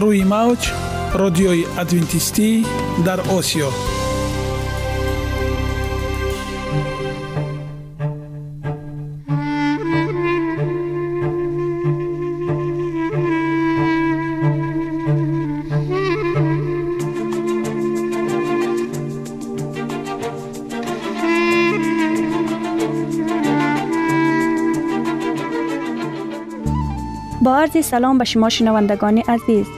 روی موج رادیوی ادوینتیستی در آسیا. با عرض سلام به شما شنوندگان عزیز.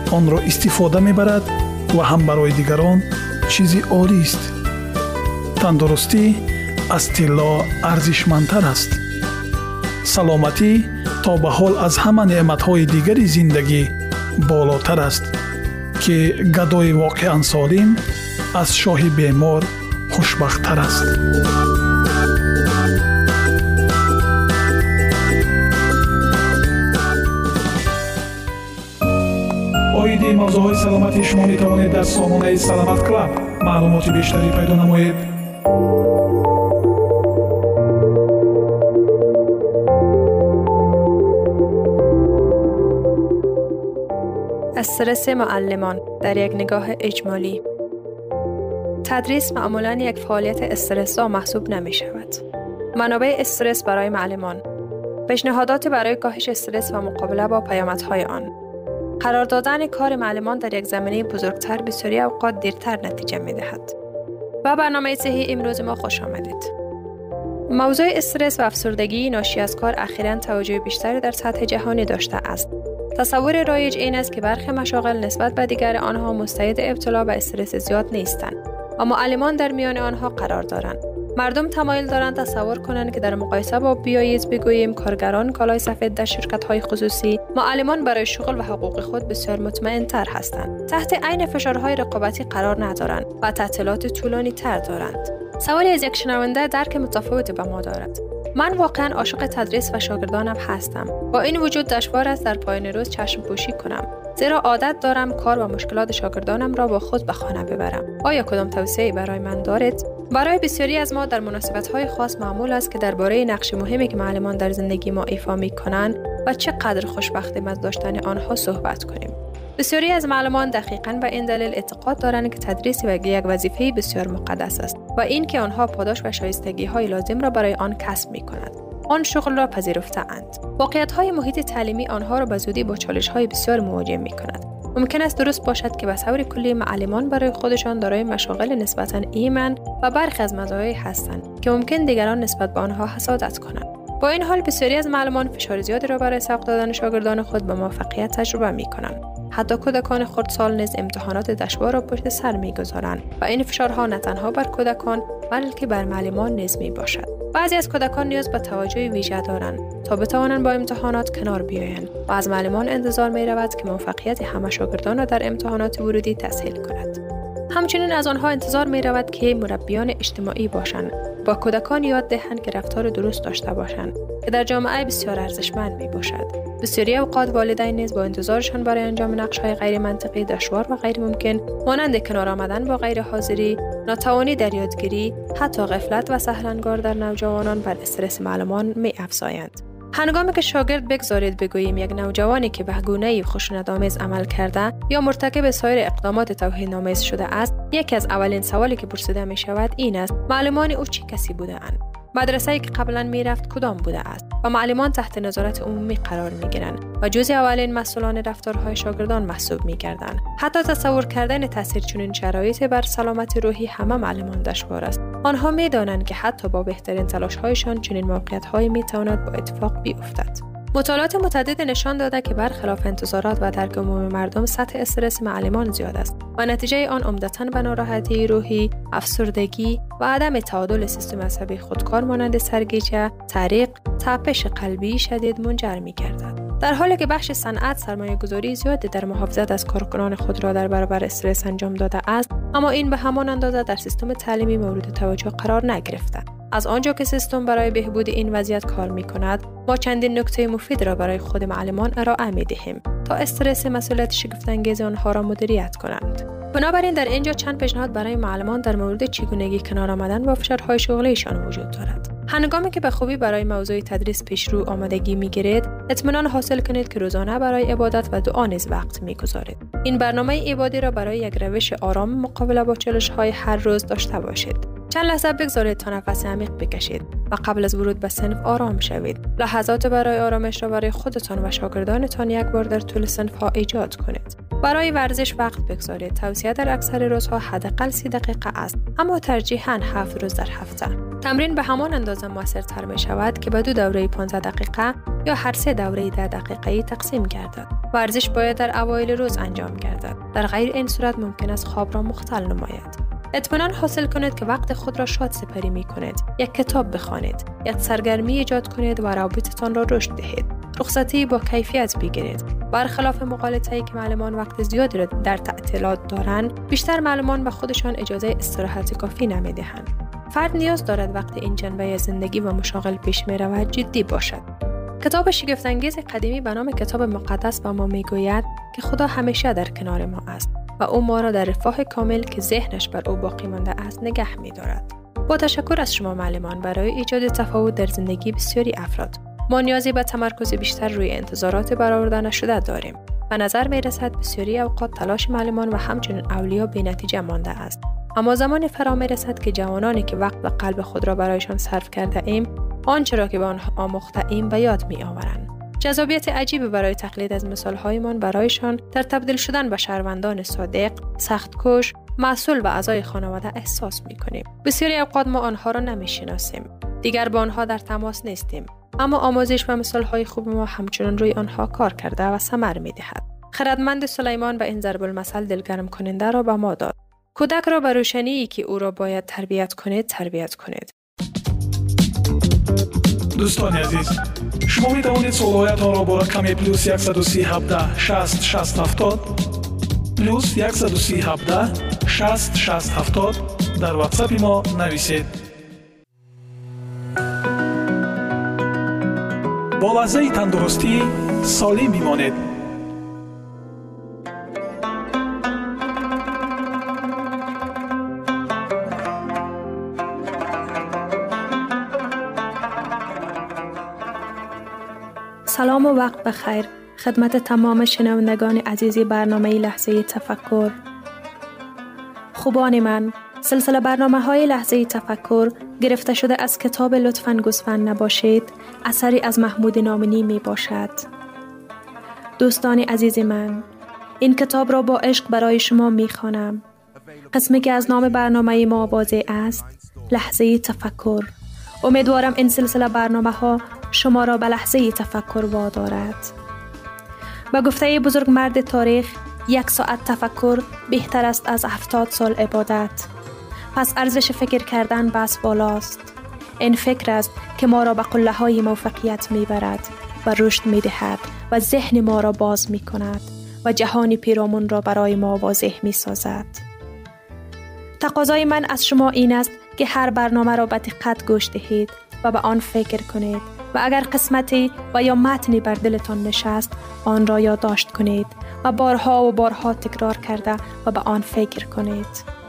онро истифода мебарад ва ҳам барои дигарон чизи олист тандурустӣ аз тилло арзишмандтар аст. Саломатӣ то ба ҳол аз ҳама неъматҳои дигари зиндагӣ болотар аст ки гадои воқеан солим аз шоҳи бемор хушбахттар аст оиди мавзӯъҳои саломатии шумо метавонед дар сомонаи саломат клаб маълумоти бештарӣ пайдо намоед استرس معلمان در یک نگاه اجمالی تدریس معمولا یک فعالیت استرسا محسوب نمی شود. منابع استرس برای معلمان پیشنهادات برای کاهش استرس و مقابله با پیامدهای آن قرار دادن کار معلمان در یک زمینه بزرگتر بسیاری اوقات دیرتر نتیجه می دهد. و برنامه صحی امروز ما خوش آمدید. موضوع استرس و افسردگی ناشی از کار اخیرا توجه بیشتری در سطح جهانی داشته است. تصور رایج این است که برخی مشاغل نسبت به دیگر آنها مستعد ابتلا به استرس زیاد نیستند و معلمان در میان آنها قرار دارند. مردم تمایل دارند تصور کنند که در مقایسه با بیایز بگوییم کارگران کالای سفید در شرکت های خصوصی معلمان برای شغل و حقوق خود بسیار مطمئن تر هستند. تحت عین فشارهای رقابتی قرار ندارند و تعطیلات طولانی تر دارند. سوالی از یک شنونده درک متفاوتی به ما دارد. من واقعا عاشق تدریس و شاگردانم هستم. با این وجود دشوار است در پایان روز چشم پوشی کنم. زیرا عادت دارم کار و مشکلات شاگردانم را با خود به خانه ببرم. آیا کدام توصیه برای من دارید؟ برای بسیاری از ما در مناسبت های خاص معمول است که درباره نقش مهمی که معلمان در زندگی ما ایفا می کنند و چقدر خوشبختیم از داشتن آنها صحبت کنیم بسیاری از معلمان دقیقا به این دلیل اعتقاد دارند که تدریس و یک وظیفه بسیار مقدس است و اینکه آنها پاداش و شایستگی های لازم را برای آن کسب می کنند. آن شغل را پذیرفته اند. واقعیت های محیط تعلیمی آنها را به زودی با چالش های بسیار مواجه می کند. ممکن است درست باشد که به طور کلی معلمان برای خودشان دارای مشاغل نسبتا ایمن و برخی از مزایایی هستند که ممکن دیگران نسبت به آنها حسادت کنند. با این حال بسیاری از معلمان فشار زیادی را برای سبق دادن شاگردان خود به موفقیت تجربه می کنند حتی کودکان خردسال نیز امتحانات دشوار را پشت سر می‌گذارند و این فشارها نه تنها بر کودکان بلکه بر معلمان نیز می باشد بعضی از کودکان نیاز به توجه ویژه دارند تا بتوانند با امتحانات کنار بیایند و از معلمان انتظار می رود که موفقیت همه شاگردان را در امتحانات ورودی تسهیل کند. همچنین از آنها انتظار می رود که مربیان اجتماعی باشند. با کودکان یاد دهند که رفتار درست داشته باشند که در جامعه بسیار ارزشمند می باشد بسیاری اوقات والدین نیز با انتظارشان برای انجام نقش های غیر منطقی دشوار و غیر ممکن مانند کنار آمدن با غیر حاضری ناتوانی در یادگیری حتی غفلت و سهلنگار در نوجوانان بر استرس معلمان می افزایند هنگامی که شاگرد بگذارید بگوییم یک نوجوانی که به گونه خشونت‌آمیز عمل کرده یا مرتکب سایر اقدامات توهین‌آمیز شده است یکی از اولین سوالی که پرسیده می شود این است معلمان او چی کسی بوده اند مدرسه‌ای که قبلا می‌رفت کدام بوده است و معلمان تحت نظارت عمومی قرار می گیرند و جزی اولین مسئولان رفتارهای شاگردان محسوب می گردند. حتی تصور کردن تاثیر چنین شرایط بر سلامت روحی همه معلمان دشوار است. آنها می دانند که حتی با بهترین تلاشهایشان چنین موقعیتهایی می تواند با اتفاق بیفتد. مطالعات متعدد نشان داده که برخلاف انتظارات و درک عمومی مردم سطح استرس معلمان زیاد است و نتیجه آن عمدتا به ناراحتی روحی، افسردگی و عدم تعادل سیستم عصبی خودکار مانند سرگیجه، تریق، تپش قلبی شدید منجر می گردد. در حالی که بخش صنعت سرمایه گذاری زیادی در محافظت از کارکنان خود را در برابر استرس انجام داده است اما این به همان اندازه در سیستم تعلیمی مورد توجه قرار نگرفته از آنجا که سیستم برای بهبود این وضعیت کار می کند ما چندین نکته مفید را برای خود معلمان ارائه می دهیم تا استرس مسئولیت شگفتانگیز آنها را مدیریت کنند. بنابراین در اینجا چند پیشنهاد برای معلمان در مورد چگونگی کنار آمدن با فشارهای شغلیشان وجود دارد. هنگامی که به خوبی برای موضوع تدریس پیشرو آمادگی می‌گیرید اطمینان حاصل کنید که روزانه برای عبادت و دعا نیز وقت می‌گذارید. این برنامه عبادی را برای یک روش آرام مقابله با چالش های هر روز داشته باشید. چند لحظه بگذارید تا نفس عمیق بکشید و قبل از ورود به صنف آرام شوید. لحظات برای آرامش را برای خودتان و شاگردانتان یک بار در طول صنف ها ایجاد کنید. برای ورزش وقت بگذارید. توصیه در اکثر روزها حداقل سی دقیقه است اما ترجیحاً هفت روز در هفته. تمرین به همان اندازه موثرتر می شود که به دو دوره 15 دقیقه یا هر سه دوره 10 دقیقه تقسیم گردد. ورزش باید در اوایل روز انجام گردد. در غیر این صورت ممکن است خواب را مختل نماید. اطمینان حاصل کنید که وقت خود را شاد سپری می کنید یک کتاب بخوانید یک سرگرمی ایجاد کنید و رابطتان را رشد دهید. رخصتی با کیفیت بگیرید. برخلاف مقالطه‌ای که معلمان وقت زیادی را در تعطیلات دارند بیشتر معلمان به خودشان اجازه استراحت کافی نمی‌دهند. فرد نیاز دارد وقت این جنبه زندگی و مشاغل پیش می رود جدی باشد. کتاب شگفتانگیز قدیمی به نام کتاب مقدس به ما می‌گوید که خدا همیشه در کنار ما است. و او ما را در رفاه کامل که ذهنش بر او باقی مانده است نگه می دارد. با تشکر از شما معلمان برای ایجاد تفاوت در زندگی بسیاری افراد. ما نیازی به تمرکز بیشتر روی انتظارات برآورده نشده داریم. و نظر می رسد بسیاری اوقات تلاش معلمان و همچنین اولیا به نتیجه مانده است. اما زمان فرا می رسد که جوانانی که وقت و قلب خود را برایشان صرف کرده ایم آنچه را که به آنها آموخته ایم به یاد می آورند جذابیت عجیبی برای تقلید از مثالهایمان برایشان در تبدیل شدن به شهروندان صادق، سختکش، مسئول و اعضای خانواده احساس می کنیم. بسیاری اوقات ما آنها را نمی‌شناسیم. دیگر با آنها در تماس نیستیم. اما آموزش و مثالهای خوب ما همچنان روی آنها کار کرده و ثمر می دهد. خردمند سلیمان به این ضرب المثل دلگرم کننده را به ما داد. کودک را به روشنی که او را باید تربیت کنید تربیت کنید. дӯстони азиз шумо метавонед суолҳоятонро бо рақами плюс 137 6 6 70 плюс 137 6 6 70 дар ватсапи мо нависед бо лаззаи тандурустӣ солим бимонед سلام و وقت بخیر. خدمت تمام شنوندگان عزیزی برنامه لحظه تفکر. خوبان من سلسله برنامه های لحظه تفکر گرفته شده از کتاب لطفا گسفن نباشید. اثری از محمود نامنی می باشد. دوستان عزیز من این کتاب را با عشق برای شما می خوانم. قسمی که از نام برنامه ما واضح است لحظه تفکر. امیدوارم این سلسله برنامه ها شما را به لحظه تفکر وادارد. به گفته بزرگ مرد تاریخ یک ساعت تفکر بهتر است از هفتاد سال عبادت. پس ارزش فکر کردن بس بالاست. این فکر است که ما را به قله های موفقیت می برد و رشد می دهد و ذهن ما را باز می کند و جهان پیرامون را برای ما واضح می سازد. تقاضای من از شما این است که هر برنامه را به دقت گوش دهید و به آن فکر کنید. و اگر قسمتی و یا متنی بر دلتان نشست آن را یادداشت کنید و بارها و بارها تکرار کرده و به آن فکر کنید.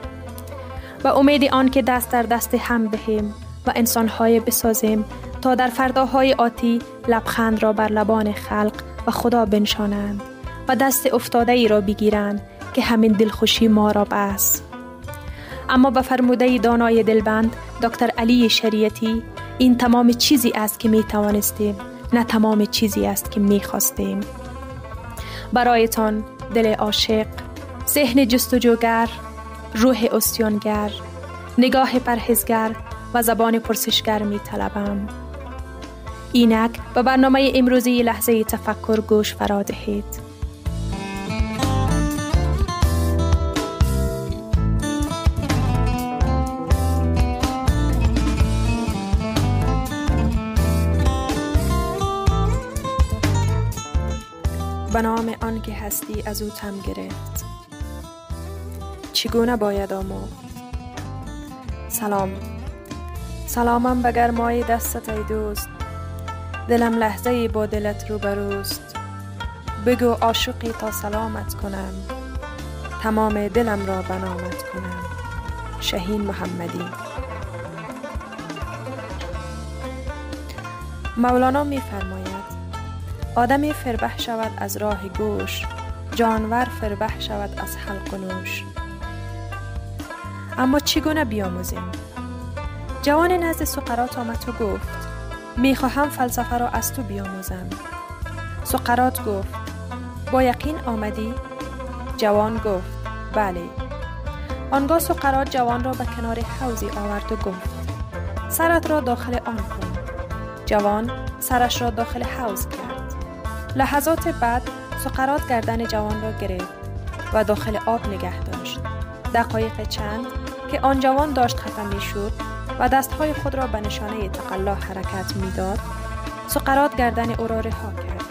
و امید آن که دست در دست هم دهیم و انسانهای بسازیم تا در فرداهای آتی لبخند را بر لبان خلق و خدا بنشانند و دست افتاده ای را بگیرند که همین دلخوشی ما را بس. اما به فرموده دانای دلبند دکتر علی شریعتی این تمام چیزی است که می توانستیم نه تمام چیزی است که می خواستیم. برایتان دل عاشق ذهن جستجوگر روح استیانگر نگاه پرهزگر و زبان پرسشگر می طلبم. اینک به برنامه امروزی لحظه تفکر گوش فرا دهید. که هستی از او تم گرفت. چگونه باید آموخت سلام. سلامم به گرمای دستت ای دوست. دلم لحظه با دلت روبروست بگو عاشقی تا سلامت کنم. تمام دلم را بنامت کنم. شهین محمدی. مولانا می آدمی فربه شود از راه گوش جانور فربه شود از حلق و نوش. اما چگونه بیاموزیم؟ جوان نزد سقرات آمد و گفت می‌خواهم فلسفه را از تو بیاموزم. سقرات گفت با یقین آمدی؟ جوان گفت بله. آنگاه سقرات جوان را به کنار حوزی آورد و گفت سرت را داخل آن کن. جوان سرش را داخل حوز کرد. لحظات بعد سقرات گردن جوان را گرفت و داخل آب نگه داشت. دقایق چند که آن جوان داشت ختم می شد و دستهای خود را به نشانه تقلا حرکت می داد سقرات گردن او را رها کرد.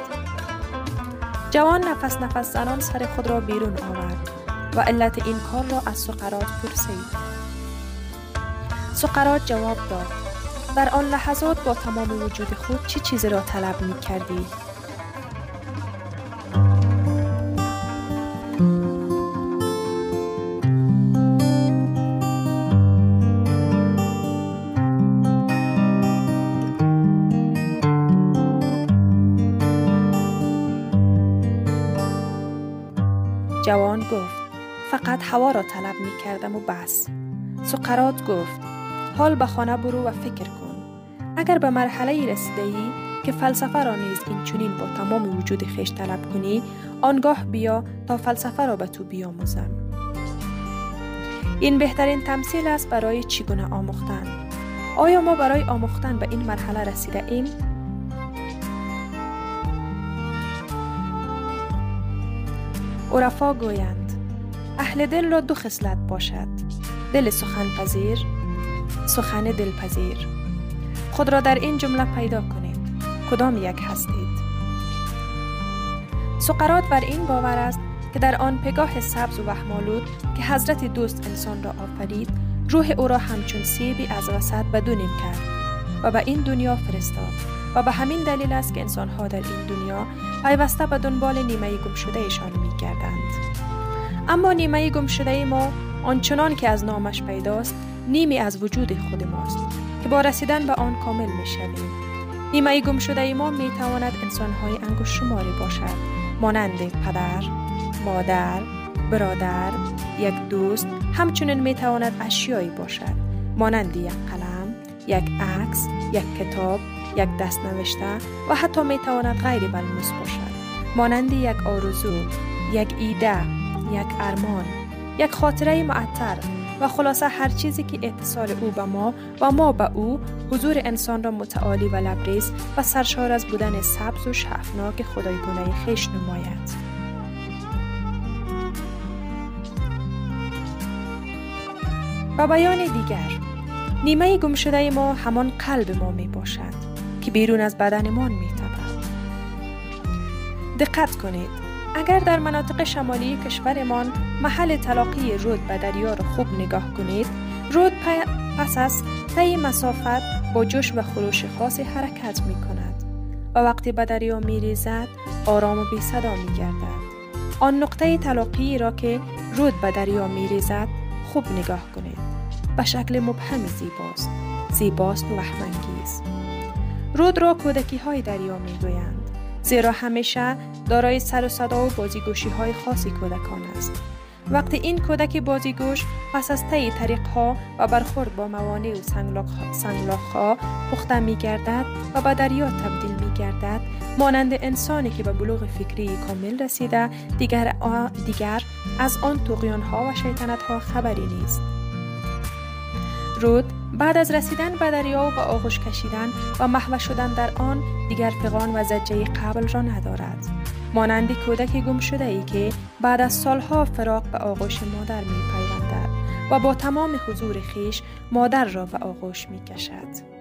جوان نفس نفس زنان سر خود را بیرون آورد و علت این کار را از سقرات پرسید. سقرات جواب داد در آن لحظات با تمام وجود خود چه چی چیزی را طلب می کردی؟ فقط هوا را طلب می کردم و بس. سقرات گفت حال به خانه برو و فکر کن. اگر به مرحله رسیده ای که فلسفه را نیز این چونین با تمام وجود خیش طلب کنی آنگاه بیا تا فلسفه را به تو بیاموزم. این بهترین تمثیل است برای چگونه آموختن. آیا ما برای آموختن به این مرحله رسیده ایم؟ عرفا گویند اهل دل را دو خصلت باشد. دل سخن پذیر سخن دلپذیر. خود را در این جمله پیدا کنید. کدام یک هستید؟ سقرات بر این باور است که در آن پگاه سبز و وحمالود که حضرت دوست انسان را آفرید روح او را همچون سیبی از وسط بدونیم کرد و به این دنیا فرستاد و به همین دلیل است که انسانها در این دنیا پیوسته به دنبال نیمه گم شده ایشان می گردند. اما نیمه گم شده ما آنچنان که از نامش پیداست نیمی از وجود خود ماست که با رسیدن به آن کامل می شویم. نیمه گم شده ما می تواند انسانهای انگوش شماری باشد. مانند پدر، مادر، برادر، یک دوست همچنین می تواند اشیایی باشد. مانند یک قلم، یک عکس، یک کتاب، یک دست نوشته و حتی می تواند غیر ملموس باشد. مانند یک آرزو یک ایده یک ارمان یک خاطره معطر و خلاصه هر چیزی که اتصال او به ما و ما به او حضور انسان را متعالی و لبریز و سرشار از بودن سبز و شفناک خدایگونه خیش نماید. و بیان دیگر نیمه گم شده ما همان قلب ما می باشد که بیرون از بدنمان می. دقت کنید اگر در مناطق شمالی کشورمان محل تلاقی رود به دریا را خوب نگاه کنید رود پس از طی مسافت با جوش و خروش خاصی حرکت می کند و وقتی به دریا می ریزد آرام و بی صدا می گردد. آن نقطه تلاقی را که رود به دریا می ریزد خوب نگاه کنید. به شکل مبهم زیباست. زیباست و وحمانگیز رود را کودکی های دریا می گویند. زیرا همیشه دارای سر و صدا و بازیگوشی های خاصی کودکان است. وقتی این کودک بازیگوش پس از طی طریق ها و برخورد با موانع و سنگلاخ ها پخته می گردد و به دریا تبدیل می گردد مانند انسانی که به بلوغ فکری کامل رسیده دیگر, دیگر از آن توقیان ها و شیطنت ها خبری نیست. رود بعد از رسیدن به دریا و به آغوش کشیدن و محو شدن در آن دیگر فقان و زجه قبل را ندارد مانند کودک گم شده ای که بعد از سالها فراق به آغوش مادر می پیوندد و با تمام حضور خیش مادر را به آغوش می کشد.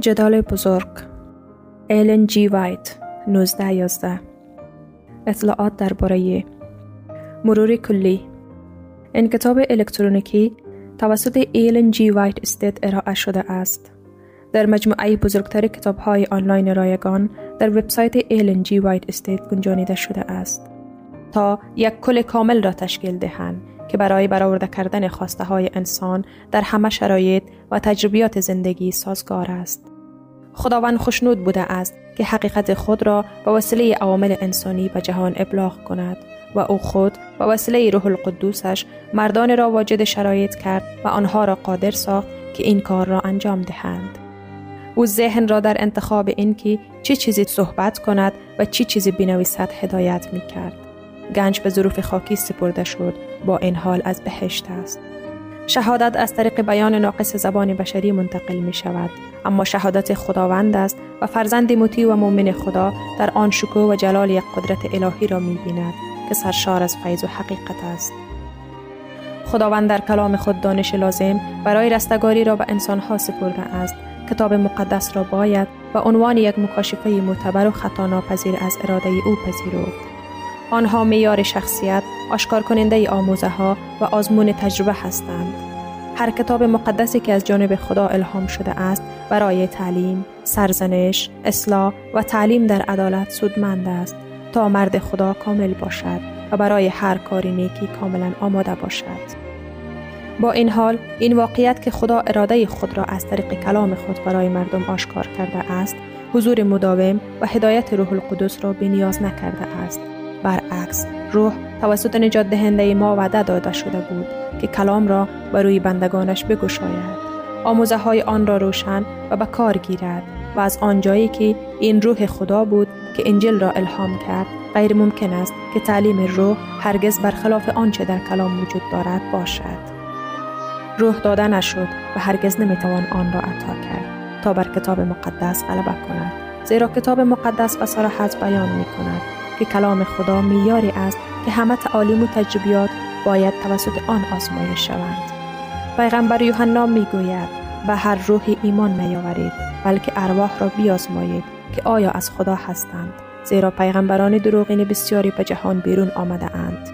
جدال بزرگ. ایلن جی وایت 1911 اطلاعات درباره مرور کلی. این کتاب الکترونیکی توسط ایلن جی وایت استیت ارائه شده است. در مجموعه بزرگتر کتاب های آنلاین رایگان در وبسایت ایلن جی وایت استیت گنجانیده شده است. تا یک کل کامل را تشکیل دهند که برای برآورده کردن خواسته های انسان در همه شرایط و تجربیات زندگی سازگار است. خداوند خوشنود بوده است که حقیقت خود را به وسیله عوامل انسانی به جهان ابلاغ کند و او خود به وسیله روح القدوسش مردان را واجد شرایط کرد و آنها را قادر ساخت که این کار را انجام دهند. او ذهن را در انتخاب اینکه چه چیزی صحبت کند و چه چیزی بنویسد هدایت می کرد. گنج به ظروف خاکی سپرده شد با این حال از بهشت است. شهادت از طریق بیان ناقص زبان بشری منتقل می شود. اما شهادت خداوند است و فرزند مطیع و مؤمن خدا در آن شکوه و جلال یک قدرت الهی را می بیند که سرشار از فیض و حقیقت است. خداوند در کلام خود دانش لازم برای رستگاری را به انسانها سپرده است. کتاب مقدس را باید و عنوان یک مکاشفه معتبر و خطا ناپذیر از اراده او پذیرفت. آنها میار شخصیت آشکار کننده آموزه ها و آزمون تجربه هستند. هر کتاب مقدسی که از جانب خدا الهام شده است برای تعلیم، سرزنش، اصلاح و تعلیم در عدالت سودمند است تا مرد خدا کامل باشد و برای هر کاری نیکی کاملا آماده باشد. با این حال این واقعیت که خدا اراده خود را از طریق کلام خود برای مردم آشکار کرده است حضور مداوم و هدایت روح القدس را نیاز نکرده است برعکس روح توسط نجات دهنده ما وعده داده شده بود که کلام را بر روی بندگانش بگشاید. آموزه های آن را روشن و به کار گیرد و از آنجایی که این روح خدا بود که انجل را الهام کرد غیر ممکن است که تعلیم روح هرگز برخلاف آنچه در کلام وجود دارد باشد. روح داده نشد و هرگز نمی‌توان آن را عطا کرد تا بر کتاب مقدس غلبه کند زیرا کتاب مقدس به صراحت بیان می کند که کلام خدا میاری است که همه تعالیم و تجربیات باید توسط آن آزمایش شوند. پیغمبر یوحنا می‌گوید به هر روحی ایمان نیاورید بلکه ارواح را بیازمایید که آیا از خدا هستند زیرا پیغمبران دروغین بسیاری به جهان بیرون آمده اند.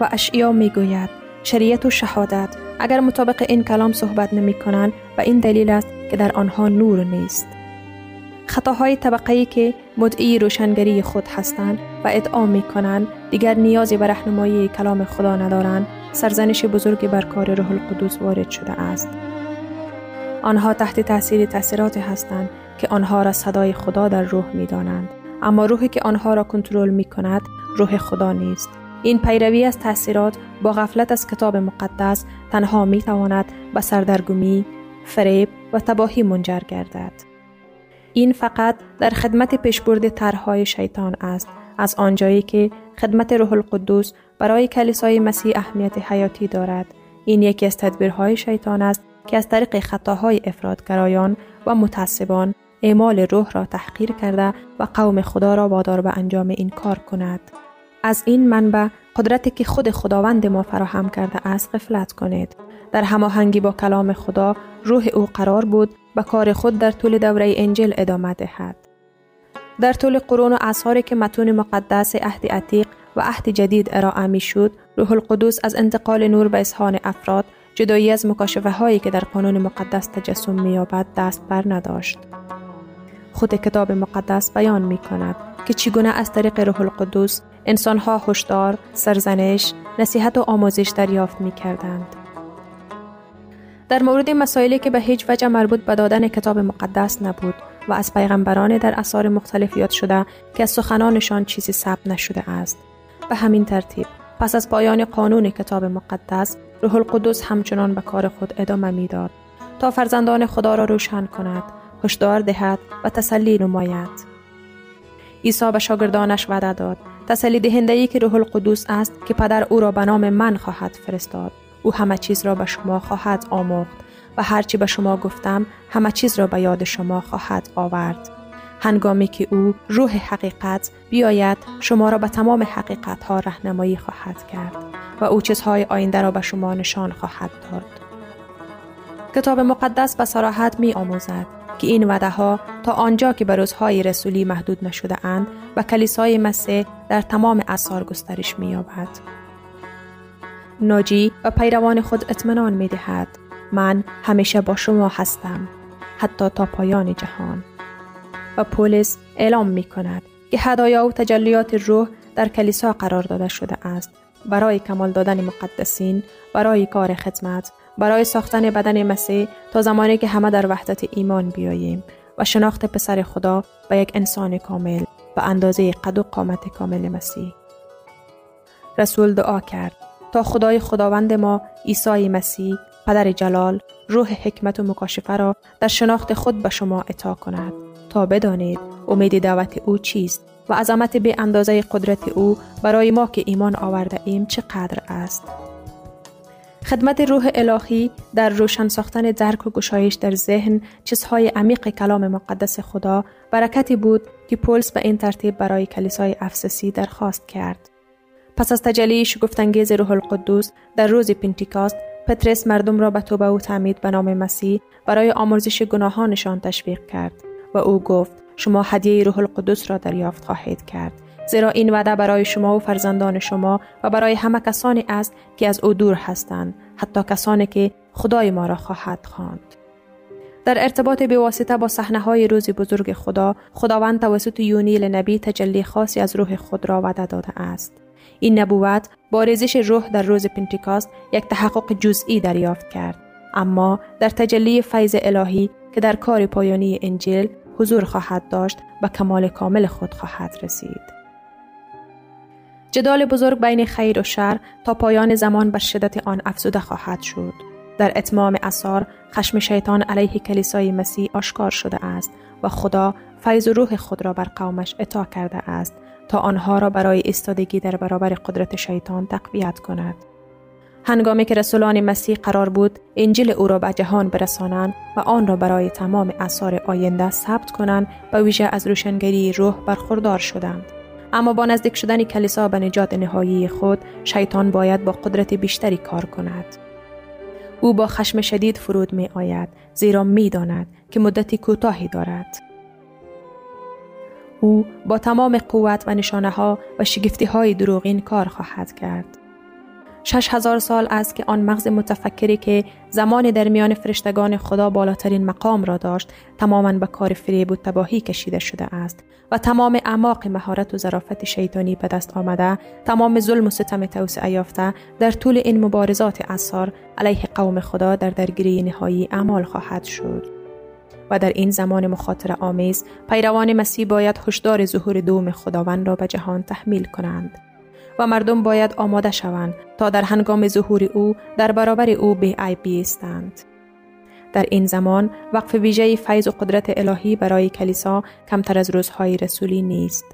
و اشعیا می گوید شریعت و شهادت اگر مطابق این کلام صحبت نمی کنند و این دلیل است که در آنها نور نیست. خطاهای طبقه که مدعی روشنگری خود هستند و ادعا می کنند دیگر نیازی به رهنمایی کلام خدا ندارند سرزنش بزرگی بر کار روح القدس وارد شده است. آنها تحت تاثیر تاثیرات هستند که آنها را صدای خدا در روح می دانند. اما روحی که آنها را کنترل می کند روح خدا نیست. این پیروی از تاثیرات با غفلت از کتاب مقدس تنها می تواند به سردرگمی، فریب و تباهی منجر گردد. این فقط در خدمت پیشبرد طرحهای شیطان است از آنجایی که خدمت روح القدس برای کلیسای مسیح اهمیت حیاتی دارد. این یکی از تدبیرهای شیطان است که از طریق خطاهای افرادگرایان و متعصبان اعمال روح را تحقیر کرده و قوم خدا را وادار به انجام این کار کند. از این منبع قدرتی که خود خداوند ما فراهم کرده است غفلت کنید در هماهنگی با کلام خدا روح او قرار بود به کار خود در طول دوره انجیل ادامه دهد در طول قرون و اعصاری که متون مقدس عهد عتیق و عهد جدید ارائه می شد روح القدس از انتقال نور به اذهان افراد جدایی از مکاشفه هایی که در قانون مقدس تجسم می یابد دست بر نداشت خود کتاب مقدس بیان می کند که چگونه از طریق روح القدس انسانها هشدار، سرزنش، نصیحت و آموزش دریافت می کردند. در مورد مسائلی که به هیچ وجه مربوط به دادن کتاب مقدس نبود و از پیغمبران در اثار مختلف یاد شده که از سخنانشان چیزی ثبت نشده است. به همین ترتیب پس از پایان قانون کتاب مقدس روح القدس همچنان به کار خود ادامه می‌داد تا فرزندان خدا را روشن کند هشدار دهد و تسلی نماید عیسی به شاگردانش وعده داد تسلی دهنده ای که روح القدس است که پدر او را به نام من خواهد فرستاد او همه چیز را به شما خواهد آموخت و هرچی به شما گفتم همه چیز را به یاد شما خواهد آورد هنگامی که او روح حقیقت بیاید شما را به تمام حقیقت ها رهنمایی خواهد کرد و او چیزهای آینده را به شما نشان خواهد داد کتاب مقدس به صراحت می آموزد که این وعده ها تا آنجا که به روزهای رسولی محدود نشده اند و کلیسای مسیح در تمام اثار گسترش می یابد. ناجی و پیروان خود اطمینان می دهد من همیشه با شما هستم حتی تا پایان جهان. و پولیس اعلام می کند که هدایا و تجلیات روح در کلیسا قرار داده شده است. برای کمال دادن مقدسین برای کار خدمت برای ساختن بدن مسیح تا زمانی که همه در وحدت ایمان بیاییم و شناخت پسر خدا و یک انسان کامل به اندازه قد و قامت کامل مسیح. رسول دعا کرد. تا خدای خداوند ما عیسی مسیح پدر جلال روح حکمت و مکاشفه را در شناخت خود به شما اطاع کند تا بدانید امید دعوت او چیست و عظمت به اندازه قدرت او برای ما که ایمان آورده ایم چقدر است خدمت روح الهی در روشن ساختن درک و گشایش در ذهن چیزهای عمیق کلام مقدس خدا برکتی بود که پولس به این ترتیب برای کلیسای افسسی درخواست کرد. پس از تجلی شگفتانگیز روح القدوس در روز پنتیکاست پترس مردم را به توبه و تعمید به نام مسیح برای آمرزش گناهانشان تشویق کرد و او گفت شما هدیه روح القدس را دریافت خواهید کرد زیرا این وعده برای شما و فرزندان شما و برای همه کسانی است که از او دور هستند حتی کسانی که خدای ما را خواهد خواند. در ارتباط به واسطه با صحنه های روز بزرگ خدا خداوند توسط یونیل نبی تجلی خاصی از روح خود را وعده داده است. این نبوت با ریزش روح در روز پنتیکاست یک تحقق جزئی دریافت کرد. اما در تجلی فیض الهی که در کار پایانی انجیل حضور خواهد داشت و کمال کامل خود خواهد رسید. جدال بزرگ بین خیر و شر تا پایان زمان بر شدت آن افزوده خواهد شد. در اتمام اثار خشم شیطان علیه کلیسای مسیح آشکار شده است و خدا فیض و روح خود را بر قومش اطاع کرده است. تا آنها را برای استادگی در برابر قدرت شیطان تقویت کند. هنگامی که رسولان مسیح قرار بود انجیل او را به جهان برسانند و آن را برای تمام اثار آینده ثبت کنند و ویژه از روشنگری روح برخوردار شدند. اما با نزدیک شدن کلیسا به نجات نهایی خود شیطان باید با قدرت بیشتری کار کند او با خشم شدید فرود می آید زیرا می داند که مدتی کوتاهی دارد او با تمام قوت و نشانه ها و شگفتی های دروغین کار خواهد کرد. شش هزار سال است که آن مغز متفکری که زمان در میان فرشتگان خدا بالاترین مقام را داشت تماما به کار فریب و تباهی کشیده شده است و تمام اعماق مهارت و ظرافت شیطانی به دست آمده تمام ظلم و ستم توسعه یافته در طول این مبارزات اثار علیه قوم خدا در درگیری نهایی اعمال خواهد شد. و در این زمان مخاطره آمیز پیروان مسیح باید هشدار ظهور دوم خداوند را به جهان تحمیل کنند و مردم باید آماده شوند تا در هنگام ظهور او در برابر او به عیب بیستند. در این زمان وقف ویژه فیض و قدرت الهی برای کلیسا کمتر از روزهای رسولی نیست.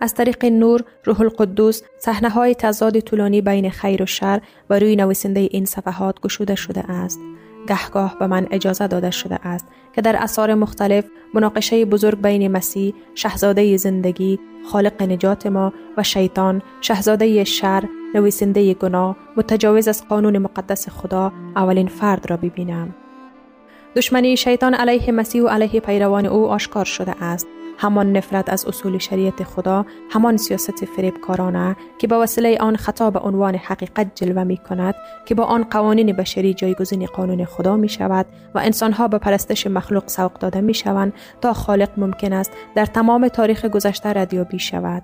از طریق نور روح القدوس صحنه های تضاد طولانی بین خیر و شر و روی نویسنده این صفحات گشوده شده است گهگاه به من اجازه داده شده است که در اثار مختلف مناقشه بزرگ بین مسیح شهزاده زندگی خالق نجات ما و شیطان شهزاده شر نویسنده گناه متجاوز از قانون مقدس خدا اولین فرد را ببینم. دشمنی شیطان علیه مسیح و علیه پیروان او آشکار شده است. همان نفرت از اصول شریعت خدا همان سیاست فریبکارانه که با وسیله آن خطا به عنوان حقیقت جلوه می کند که با آن قوانین بشری جایگزین قانون خدا می شود و انسانها به پرستش مخلوق سوق داده می شوند تا خالق ممکن است در تمام تاریخ گذشته ردیابی شود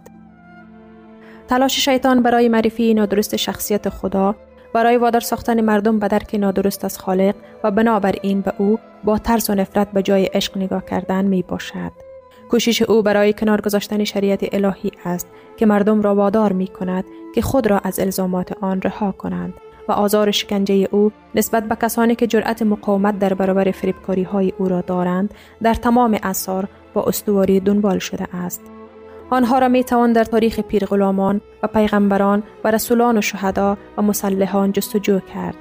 تلاش شیطان برای معرفی نادرست شخصیت خدا برای وادار ساختن مردم به درک نادرست از خالق و بنابراین به او با ترس و نفرت به جای عشق نگاه کردن می باشد. کوشش او برای کنار گذاشتن شریعت الهی است که مردم را وادار می کند که خود را از الزامات آن رها کنند و آزار شکنجه او نسبت به کسانی که جرأت مقاومت در برابر فریبکاری های او را دارند در تمام اثار با استواری دنبال شده است. آنها را می توان در تاریخ پیرغلامان و پیغمبران و رسولان و شهدا و مسلحان جستجو کرد.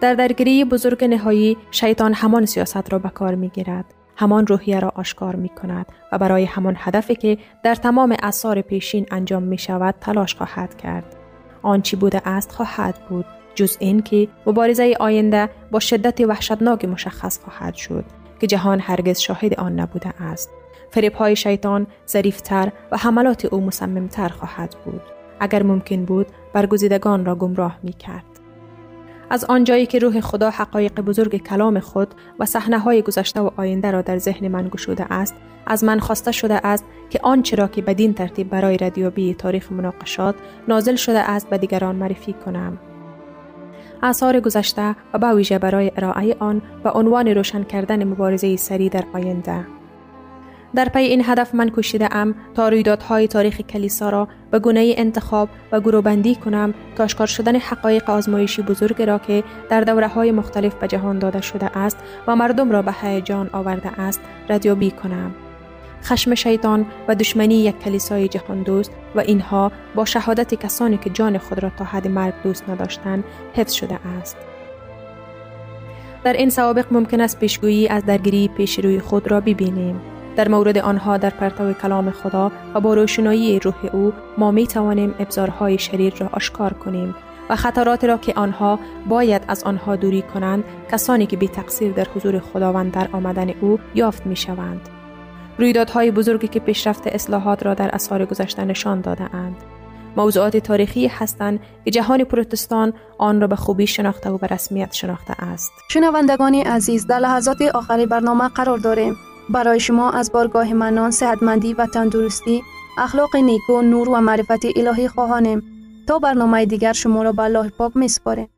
در درگیری بزرگ نهایی شیطان همان سیاست را به کار می گیرد. همان روحیه را آشکار می کند و برای همان هدفی که در تمام اثار پیشین انجام می شود تلاش خواهد کرد. آنچی بوده است خواهد بود جز این که مبارزه آینده با شدت وحشتناک مشخص خواهد شد که جهان هرگز شاهد آن نبوده است. فریب های شیطان ظریفتر و حملات او مصممتر خواهد بود. اگر ممکن بود برگزیدگان را گمراه می کرد. از آنجایی که روح خدا حقایق بزرگ کلام خود و صحنه های گذشته و آینده را در ذهن من گشوده است از من خواسته شده است که آنچه را که بدین ترتیب برای ردیابی تاریخ مناقشات نازل شده است به دیگران معرفی کنم. آثار گذشته و به ویژه برای ارائه آن و عنوان روشن کردن مبارزه سری در آینده در پی این هدف من کوشیده ام تا رویدادهای تاریخ کلیسا را به گونه انتخاب و گروهبندی کنم که آشکار شدن حقایق آزمایشی بزرگ را که در دوره های مختلف به جهان داده شده است و مردم را به هیجان آورده است ردیابی کنم. خشم شیطان و دشمنی یک کلیسای جهان دوست و اینها با شهادت کسانی که جان خود را تا حد مرگ دوست نداشتند حفظ شده است. در این سوابق ممکن است پیشگویی از درگیری پیش روی خود را ببینیم. در مورد آنها در پرتو کلام خدا و با روشنایی روح او ما می توانیم ابزارهای شریر را آشکار کنیم و خطرات را که آنها باید از آنها دوری کنند کسانی که بی تقصیر در حضور خداوند در آمدن او یافت می شوند. رویدادهای بزرگی که پیشرفت اصلاحات را در اثار گذشته نشان داده اند. موضوعات تاریخی هستند که جهان پروتستان آن را به خوبی شناخته و به رسمیت شناخته است. شنوندگان عزیز در لحظات آخری برنامه قرار داریم. برای شما از بارگاه منان صحتمندی و تندرستی اخلاق نیکو نور و معرفت الهی خواهانیم تا برنامه دیگر شما را به الله پاک میسپاریم